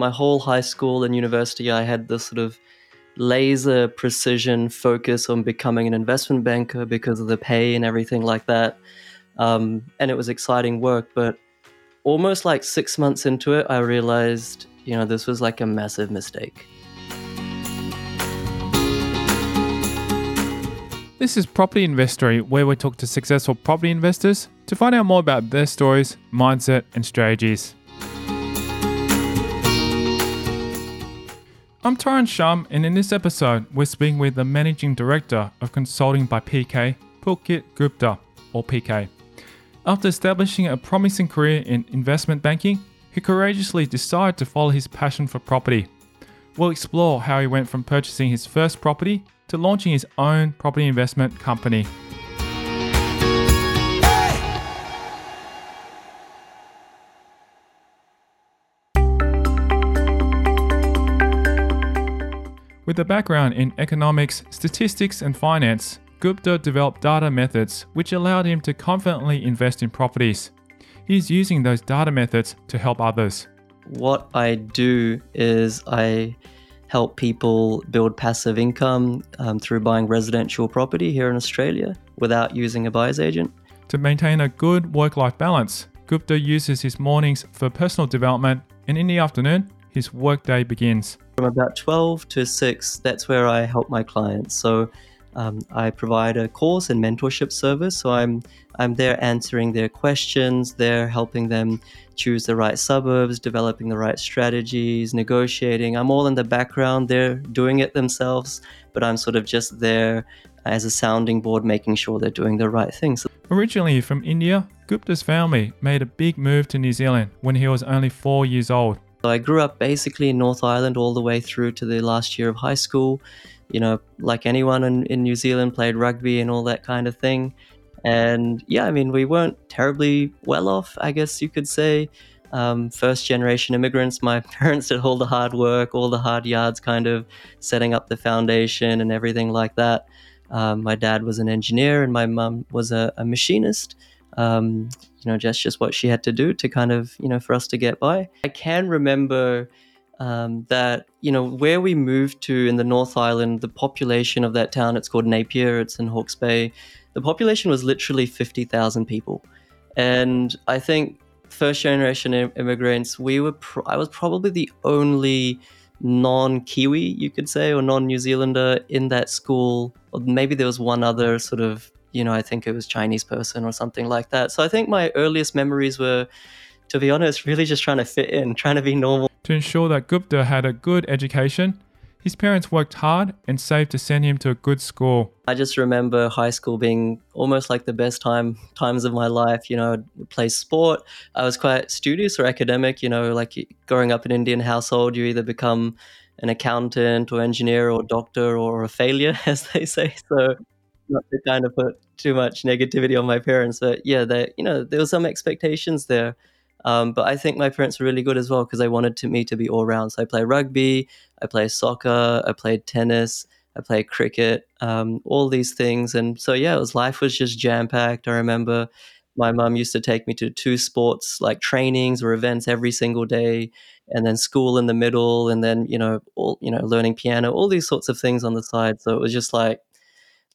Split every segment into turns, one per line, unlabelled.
my whole high school and university, I had this sort of laser precision focus on becoming an investment banker because of the pay and everything like that. Um, and it was exciting work, but almost like six months into it, I realized, you know, this was like a massive mistake.
This is Property Investory, where we talk to successful property investors to find out more about their stories, mindset, and strategies. I'm Tyrone Shum, and in this episode, we're speaking with the Managing Director of Consulting by PK, Pulkit Gupta, or PK. After establishing a promising career in investment banking, he courageously decided to follow his passion for property. We'll explore how he went from purchasing his first property to launching his own property investment company. With a background in economics, statistics, and finance, Gupta developed data methods which allowed him to confidently invest in properties. He is using those data methods to help others.
What I do is I help people build passive income um, through buying residential property here in Australia without using a buyer's agent.
To maintain a good work life balance, Gupta uses his mornings for personal development, and in the afternoon, his workday begins.
From about 12 to 6, that's where I help my clients. So um, I provide a course and mentorship service. So I'm I'm there answering their questions. They're helping them choose the right suburbs, developing the right strategies, negotiating. I'm all in the background. They're doing it themselves, but I'm sort of just there as a sounding board, making sure they're doing the right things.
Originally from India, Gupta's family made a big move to New Zealand when he was only four years old.
I grew up basically in North Island all the way through to the last year of high school you know, like anyone in, in New Zealand, played rugby and all that kind of thing. And yeah, I mean, we weren't terribly well off, I guess you could say. Um, first generation immigrants, my parents did all the hard work, all the hard yards, kind of setting up the foundation and everything like that. Um, my dad was an engineer and my mum was a, a machinist. Um, you know, just just what she had to do to kind of you know for us to get by. I can remember um, that you know where we moved to in the North Island, the population of that town, it's called Napier, it's in Hawke's Bay. The population was literally fifty thousand people, and I think first generation immigrants, we were pr- I was probably the only non-Kiwi, you could say, or non-New Zealander in that school. Or maybe there was one other sort of, you know, I think it was Chinese person or something like that. So I think my earliest memories were, to be honest, really just trying to fit in, trying to be normal
to ensure that Gupta had a good education, his parents worked hard and saved to send him to a good school.
I just remember high school being almost like the best time times of my life. You know, I'd play sport. I was quite studious or academic. You know, like growing up in an Indian household, you either become an accountant or engineer or doctor or a failure, as they say. So, not to kind of put too much negativity on my parents, but yeah, they, you know, there were some expectations there. Um, but I think my parents were really good as well because they wanted to, me to be all round. So I play rugby, I play soccer, I played tennis, I play cricket, um, all these things. And so yeah, it was life was just jam packed. I remember my mum used to take me to two sports like trainings or events every single day, and then school in the middle, and then you know all you know learning piano, all these sorts of things on the side. So it was just like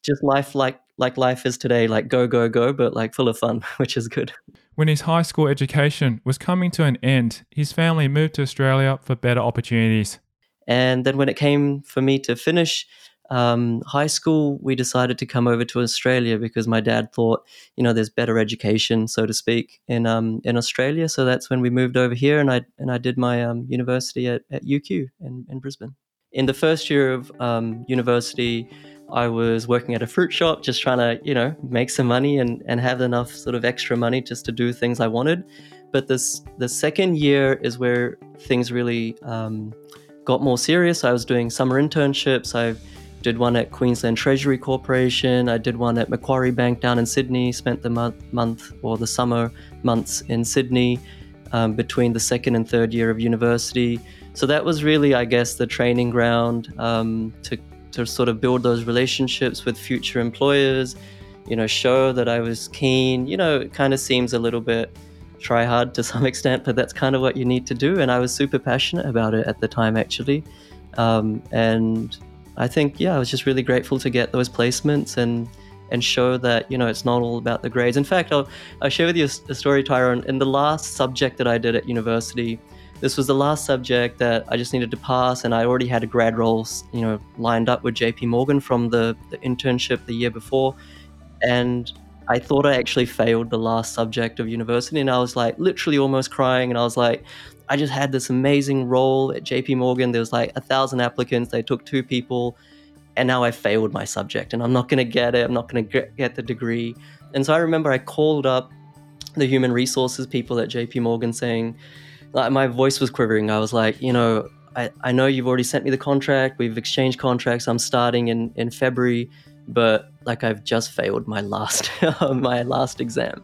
just life like like life is today, like go go go, but like full of fun, which is good.
When his high school education was coming to an end, his family moved to Australia for better opportunities.
And then when it came for me to finish um, high school, we decided to come over to Australia because my dad thought, you know, there's better education, so to speak, in um, in Australia. So that's when we moved over here, and I and I did my um, university at, at UQ in, in Brisbane. In the first year of um, university, I was working at a fruit shop, just trying to, you know, make some money and, and have enough sort of extra money just to do things I wanted. But this the second year is where things really um, got more serious. I was doing summer internships. I did one at Queensland Treasury Corporation. I did one at Macquarie Bank down in Sydney. Spent the month, month or the summer months in Sydney um, between the second and third year of university. So that was really, I guess, the training ground um, to to sort of build those relationships with future employers, you know, show that I was keen. You know, it kind of seems a little bit try hard to some extent, but that's kind of what you need to do. And I was super passionate about it at the time, actually. Um, and I think, yeah, I was just really grateful to get those placements and and show that you know it's not all about the grades. In fact, I'll, I'll share with you a, a story, Tyrone. In the last subject that I did at university, this was the last subject that I just needed to pass, and I already had a grad role, you know, lined up with JP Morgan from the, the internship the year before, and I thought I actually failed the last subject of university, and I was like literally almost crying, and I was like, I just had this amazing role at JP Morgan. There was like a thousand applicants. They took two people, and now I failed my subject, and I'm not going to get it. I'm not going to get the degree. And so I remember I called up the human resources people at JP Morgan saying, like, my voice was quivering. I was like, you know, I, I know you've already sent me the contract. We've exchanged contracts. I'm starting in, in February, but like I've just failed my last my last exam.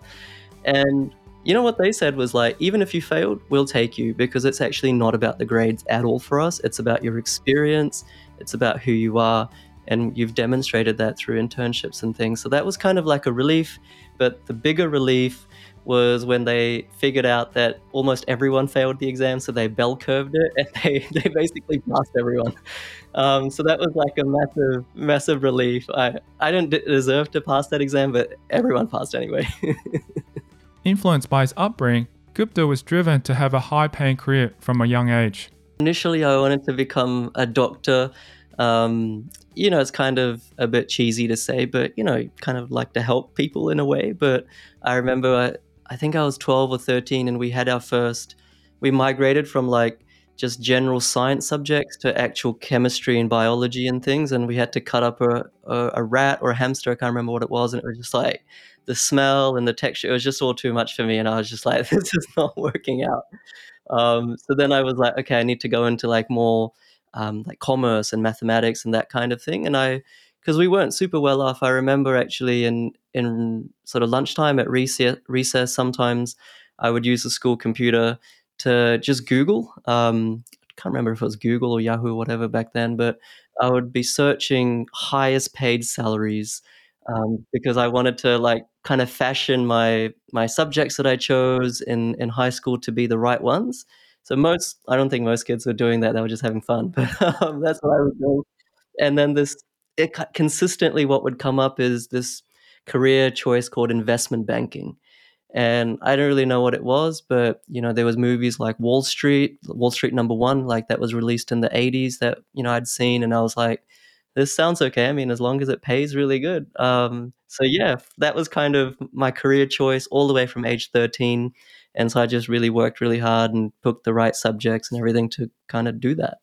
And you know what they said was like, even if you failed, we'll take you because it's actually not about the grades at all for us. It's about your experience, it's about who you are, and you've demonstrated that through internships and things. So that was kind of like a relief. But the bigger relief was when they figured out that almost everyone failed the exam, so they bell curved it and they, they basically passed everyone. Um, so that was like a massive, massive relief. I, I didn't deserve to pass that exam, but everyone passed anyway.
Influenced by his upbringing, Gupta was driven to have a high paying career from a young age.
Initially, I wanted to become a doctor. Um, you know, it's kind of a bit cheesy to say, but you know, kind of like to help people in a way. But I remember, I, think I was 12 or 13, and we had our first, we migrated from like just general science subjects to actual chemistry and biology and things. And we had to cut up a, a, a rat or a hamster, I can't remember what it was. And it was just like, the smell and the texture it was just all too much for me and i was just like this is not working out um, so then i was like okay i need to go into like more um, like commerce and mathematics and that kind of thing and i because we weren't super well off i remember actually in in sort of lunchtime at recess, recess sometimes i would use the school computer to just google um, i can't remember if it was google or yahoo or whatever back then but i would be searching highest paid salaries um, because I wanted to like kind of fashion my my subjects that I chose in in high school to be the right ones. So most, I don't think most kids were doing that. They were just having fun, but um, that's what I was doing. And then this, it consistently what would come up is this career choice called investment banking. And I don't really know what it was, but you know, there was movies like Wall Street, Wall Street Number One, like that was released in the '80s that you know I'd seen, and I was like, this sounds okay. I mean, as long as it pays really good. Um, so yeah, that was kind of my career choice all the way from age 13. And so I just really worked really hard and took the right subjects and everything to kind of do that.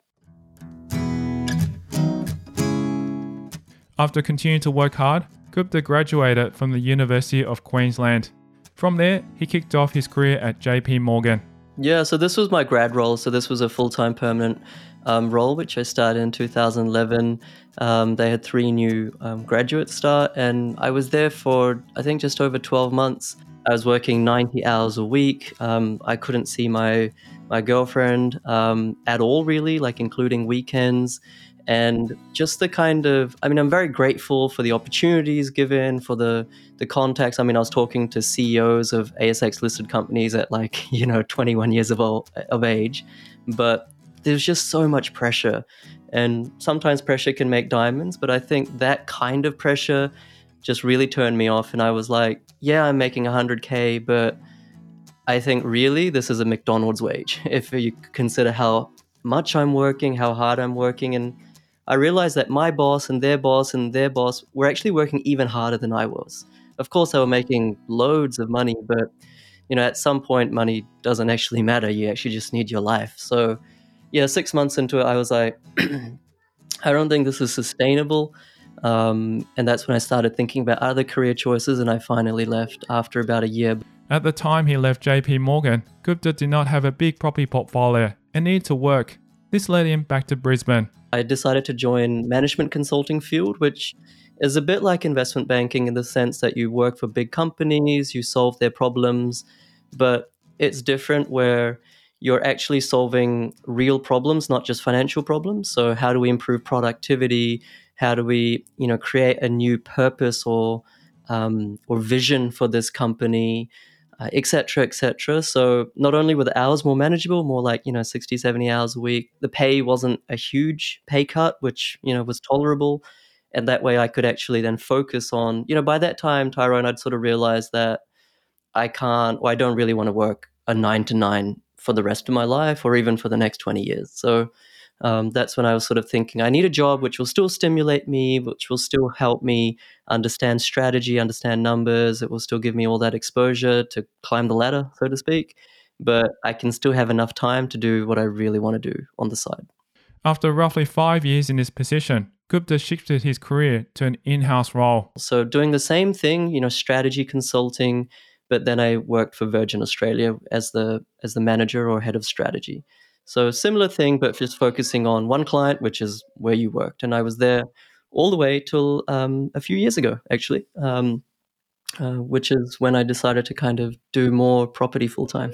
After continuing to work hard, Gupta graduated from the University of Queensland. From there, he kicked off his career at JP Morgan.
Yeah, so this was my grad role. So this was a full time permanent um, role, which I started in 2011. Um, they had three new um, graduates start, and I was there for I think just over 12 months. I was working 90 hours a week. Um, I couldn't see my my girlfriend um, at all, really, like including weekends. And just the kind of, I mean, I'm very grateful for the opportunities given, for the the contacts. I mean, I was talking to CEOs of ASX listed companies at like you know 21 years of old, of age, but there's just so much pressure. And sometimes pressure can make diamonds, but I think that kind of pressure just really turned me off. And I was like, yeah, I'm making 100K, but I think really this is a McDonald's wage if you consider how much I'm working, how hard I'm working. And I realized that my boss and their boss and their boss were actually working even harder than I was. Of course, they were making loads of money, but you know, at some point, money doesn't actually matter. You actually just need your life. So yeah, six months into it, I was like, I don't think this is sustainable. Um, and that's when I started thinking about other career choices, and I finally left after about a year.
At the time he left JP Morgan, Gupta did not have a big property portfolio and needed to work. This led him back to Brisbane.
I decided to join management consulting field, which is a bit like investment banking in the sense that you work for big companies, you solve their problems, but it's different where you're actually solving real problems, not just financial problems. So how do we improve productivity? How do we, you know, create a new purpose or um, or vision for this company? Etc., uh, etc. Et so not only were the hours more manageable, more like you know 60, 70 hours a week. The pay wasn't a huge pay cut, which you know was tolerable, and that way I could actually then focus on you know by that time, Tyrone, I'd sort of realized that I can't, or I don't really want to work a nine to nine for the rest of my life, or even for the next twenty years. So um, that's when I was sort of thinking I need a job which will still stimulate me, which will still help me understand strategy, understand numbers. It will still give me all that exposure to climb the ladder, so to speak. But I can still have enough time to do what I really want to do on the side.
After roughly five years in this position, Gupta shifted his career to an in house role.
So, doing the same thing, you know, strategy consulting, but then I worked for Virgin Australia as the as the manager or head of strategy. So similar thing, but just focusing on one client, which is where you worked. And I was there all the way till um, a few years ago, actually, um, uh, which is when I decided to kind of do more property full time.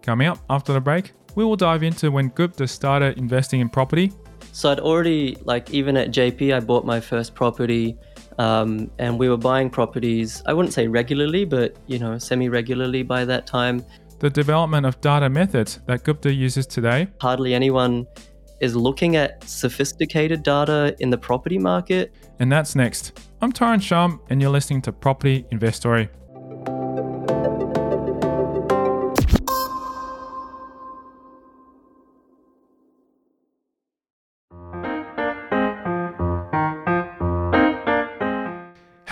Coming up after the break, we will dive into when Gupta started investing in property.
So I'd already, like, even at JP, I bought my first property um, and we were buying properties, I wouldn't say regularly, but you know, semi-regularly by that time.
The development of data methods that Gupta uses today.
Hardly anyone is looking at sophisticated data in the property market.
And that's next. I'm Tyrone Shum, and you're listening to Property Investory.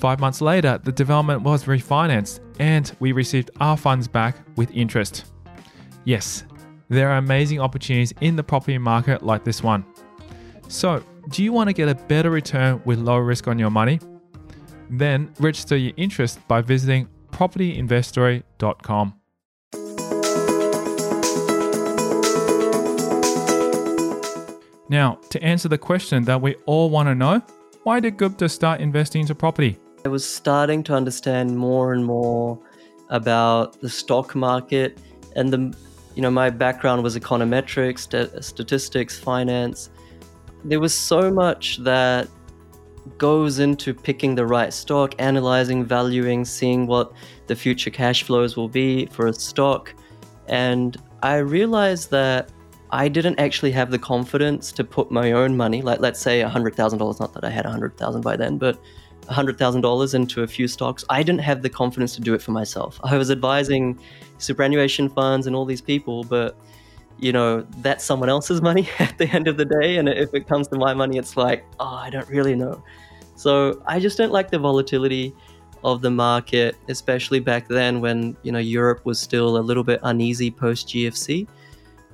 Five months later, the development was refinanced and we received our funds back with interest. Yes, there are amazing opportunities in the property market like this one. So, do you want to get a better return with low risk on your money? Then register your interest by visiting propertyinvestory.com. Now, to answer the question that we all want to know, why did Gupta start investing into property?
I was starting to understand more and more about the stock market and the you know my background was econometrics, st- statistics, finance. There was so much that goes into picking the right stock, analyzing, valuing, seeing what the future cash flows will be for a stock. And I realized that I didn't actually have the confidence to put my own money, like let's say $100,000, not that I had 100,000 by then, but $100,000 into a few stocks, I didn't have the confidence to do it for myself. I was advising superannuation funds and all these people, but you know, that's someone else's money at the end of the day. And if it comes to my money, it's like, oh, I don't really know. So I just don't like the volatility of the market, especially back then when, you know, Europe was still a little bit uneasy post GFC.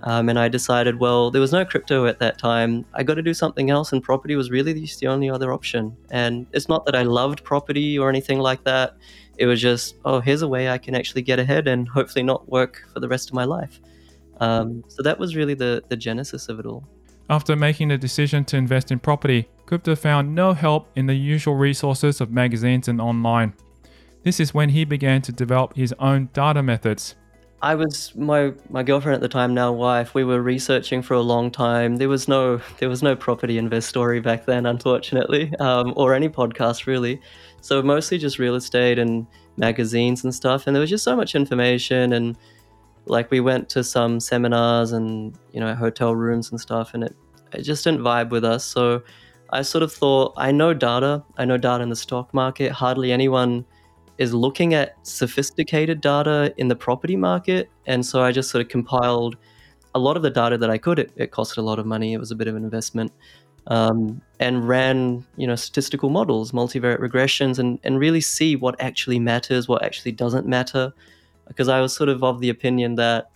Um, and I decided, well, there was no crypto at that time. I got to do something else, and property was really just the only other option. And it's not that I loved property or anything like that. It was just, oh, here's a way I can actually get ahead and hopefully not work for the rest of my life. Um, so that was really the, the genesis of it all.
After making the decision to invest in property, Gupta found no help in the usual resources of magazines and online. This is when he began to develop his own data methods.
I was my my girlfriend at the time, now wife. We were researching for a long time. There was no there was no property investory back then, unfortunately, um, or any podcast really. So mostly just real estate and magazines and stuff. And there was just so much information, and like we went to some seminars and you know hotel rooms and stuff, and it it just didn't vibe with us. So I sort of thought, I know data. I know data in the stock market. Hardly anyone is looking at sophisticated data in the property market. And so I just sort of compiled a lot of the data that I could. It, it costed a lot of money. It was a bit of an investment. Um, and ran, you know, statistical models, multivariate regressions, and, and really see what actually matters, what actually doesn't matter. Because I was sort of of the opinion that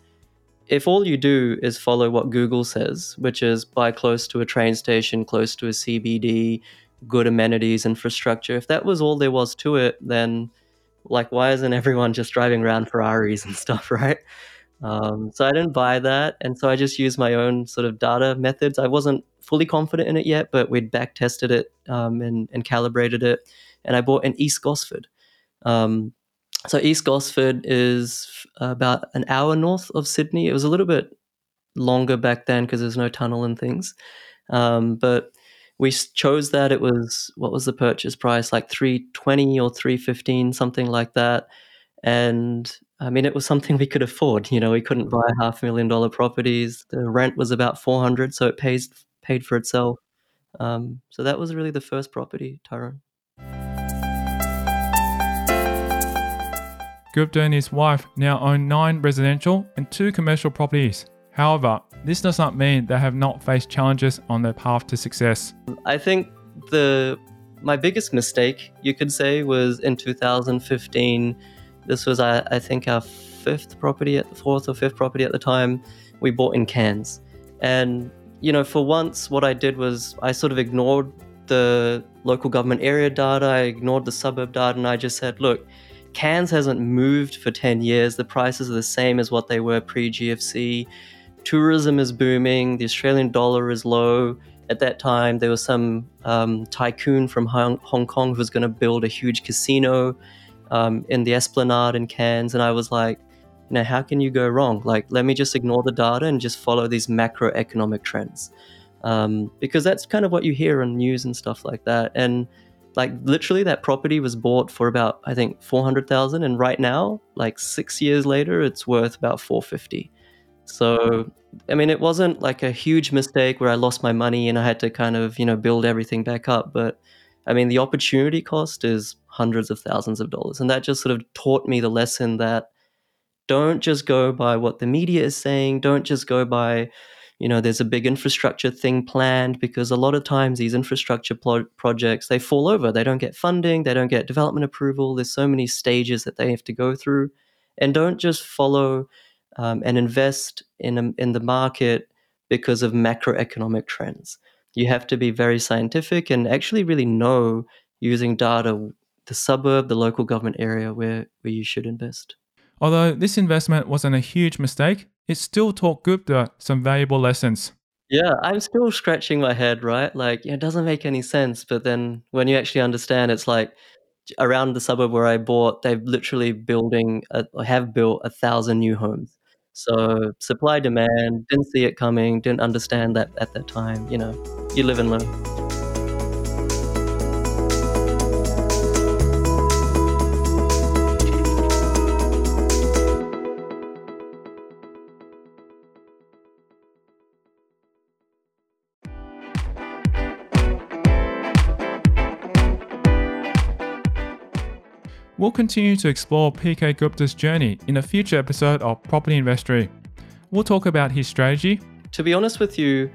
if all you do is follow what Google says, which is buy close to a train station, close to a CBD, good amenities, infrastructure, if that was all there was to it, then like why isn't everyone just driving around Ferraris and stuff, right? Um, so I didn't buy that, and so I just used my own sort of data methods. I wasn't fully confident in it yet, but we'd back tested it um, and, and, calibrated it, and I bought an East Gosford. Um, so East Gosford is about an hour north of Sydney. It was a little bit longer back then because there's no tunnel and things, um, but we chose that. It was what was the purchase price? Like three twenty or three fifteen, something like that. And I mean, it was something we could afford. You know, we couldn't buy half a million dollar properties. The rent was about four hundred, so it pays paid for itself. Um, so that was really the first property, Tyrone.
Gupta and his wife now own nine residential and two commercial properties. However, this does not mean they have not faced challenges on their path to success.
I think the my biggest mistake, you could say, was in 2015. This was, I, I think, our fifth property at the fourth or fifth property at the time. We bought in Cairns, and you know, for once, what I did was I sort of ignored the local government area data. I ignored the suburb data, and I just said, look Cairns hasn't moved for 10 years. The prices are the same as what they were pre GFC. Tourism is booming. The Australian dollar is low. At that time, there was some um, tycoon from Hong, Hong, Kong who was going to build a huge casino um, in the Esplanade in Cairns. And I was like, you know, how can you go wrong? Like, let me just ignore the data and just follow these macroeconomic trends. Um, because that's kind of what you hear on news and stuff like that. And like literally that property was bought for about i think 400000 and right now like six years later it's worth about 450 so i mean it wasn't like a huge mistake where i lost my money and i had to kind of you know build everything back up but i mean the opportunity cost is hundreds of thousands of dollars and that just sort of taught me the lesson that don't just go by what the media is saying don't just go by you know there's a big infrastructure thing planned because a lot of times these infrastructure pl- projects they fall over they don't get funding they don't get development approval there's so many stages that they have to go through and don't just follow um, and invest in a, in the market because of macroeconomic trends you have to be very scientific and actually really know using data the suburb the local government area where where you should invest
although this investment wasn't a huge mistake it still taught Gupta some valuable lessons.
Yeah, I'm still scratching my head, right? Like, it doesn't make any sense. But then when you actually understand, it's like around the suburb where I bought, they've literally building, a, have built a thousand new homes. So supply demand, didn't see it coming, didn't understand that at that time. You know, you live and learn.
We'll continue to explore PK Gupta's journey in a future episode of Property Investory. We'll talk about his strategy.
To be honest with you,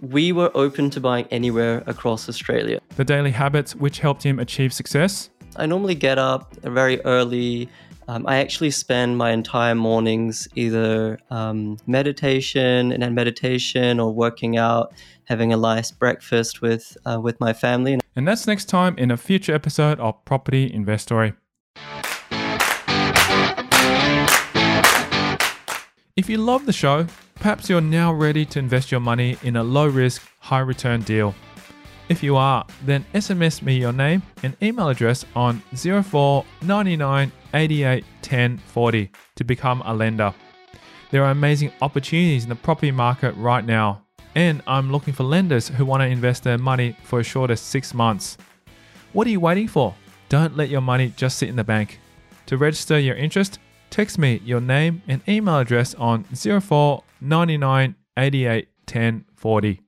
we were open to buying anywhere across Australia.
The daily habits which helped him achieve success.
I normally get up very early. Um, I actually spend my entire mornings either um, meditation and then meditation or working out, having a nice breakfast with uh, with my family.
And that's next time in a future episode of Property Investory. If you love the show, perhaps you're now ready to invest your money in a low risk, high return deal. If you are, then SMS me your name and email address on 04 99 88 10 40 to become a lender. There are amazing opportunities in the property market right now, and I'm looking for lenders who want to invest their money for as short as six months. What are you waiting for? Don't let your money just sit in the bank. To register your interest, text me your name and email address on 04 99 88 10 40.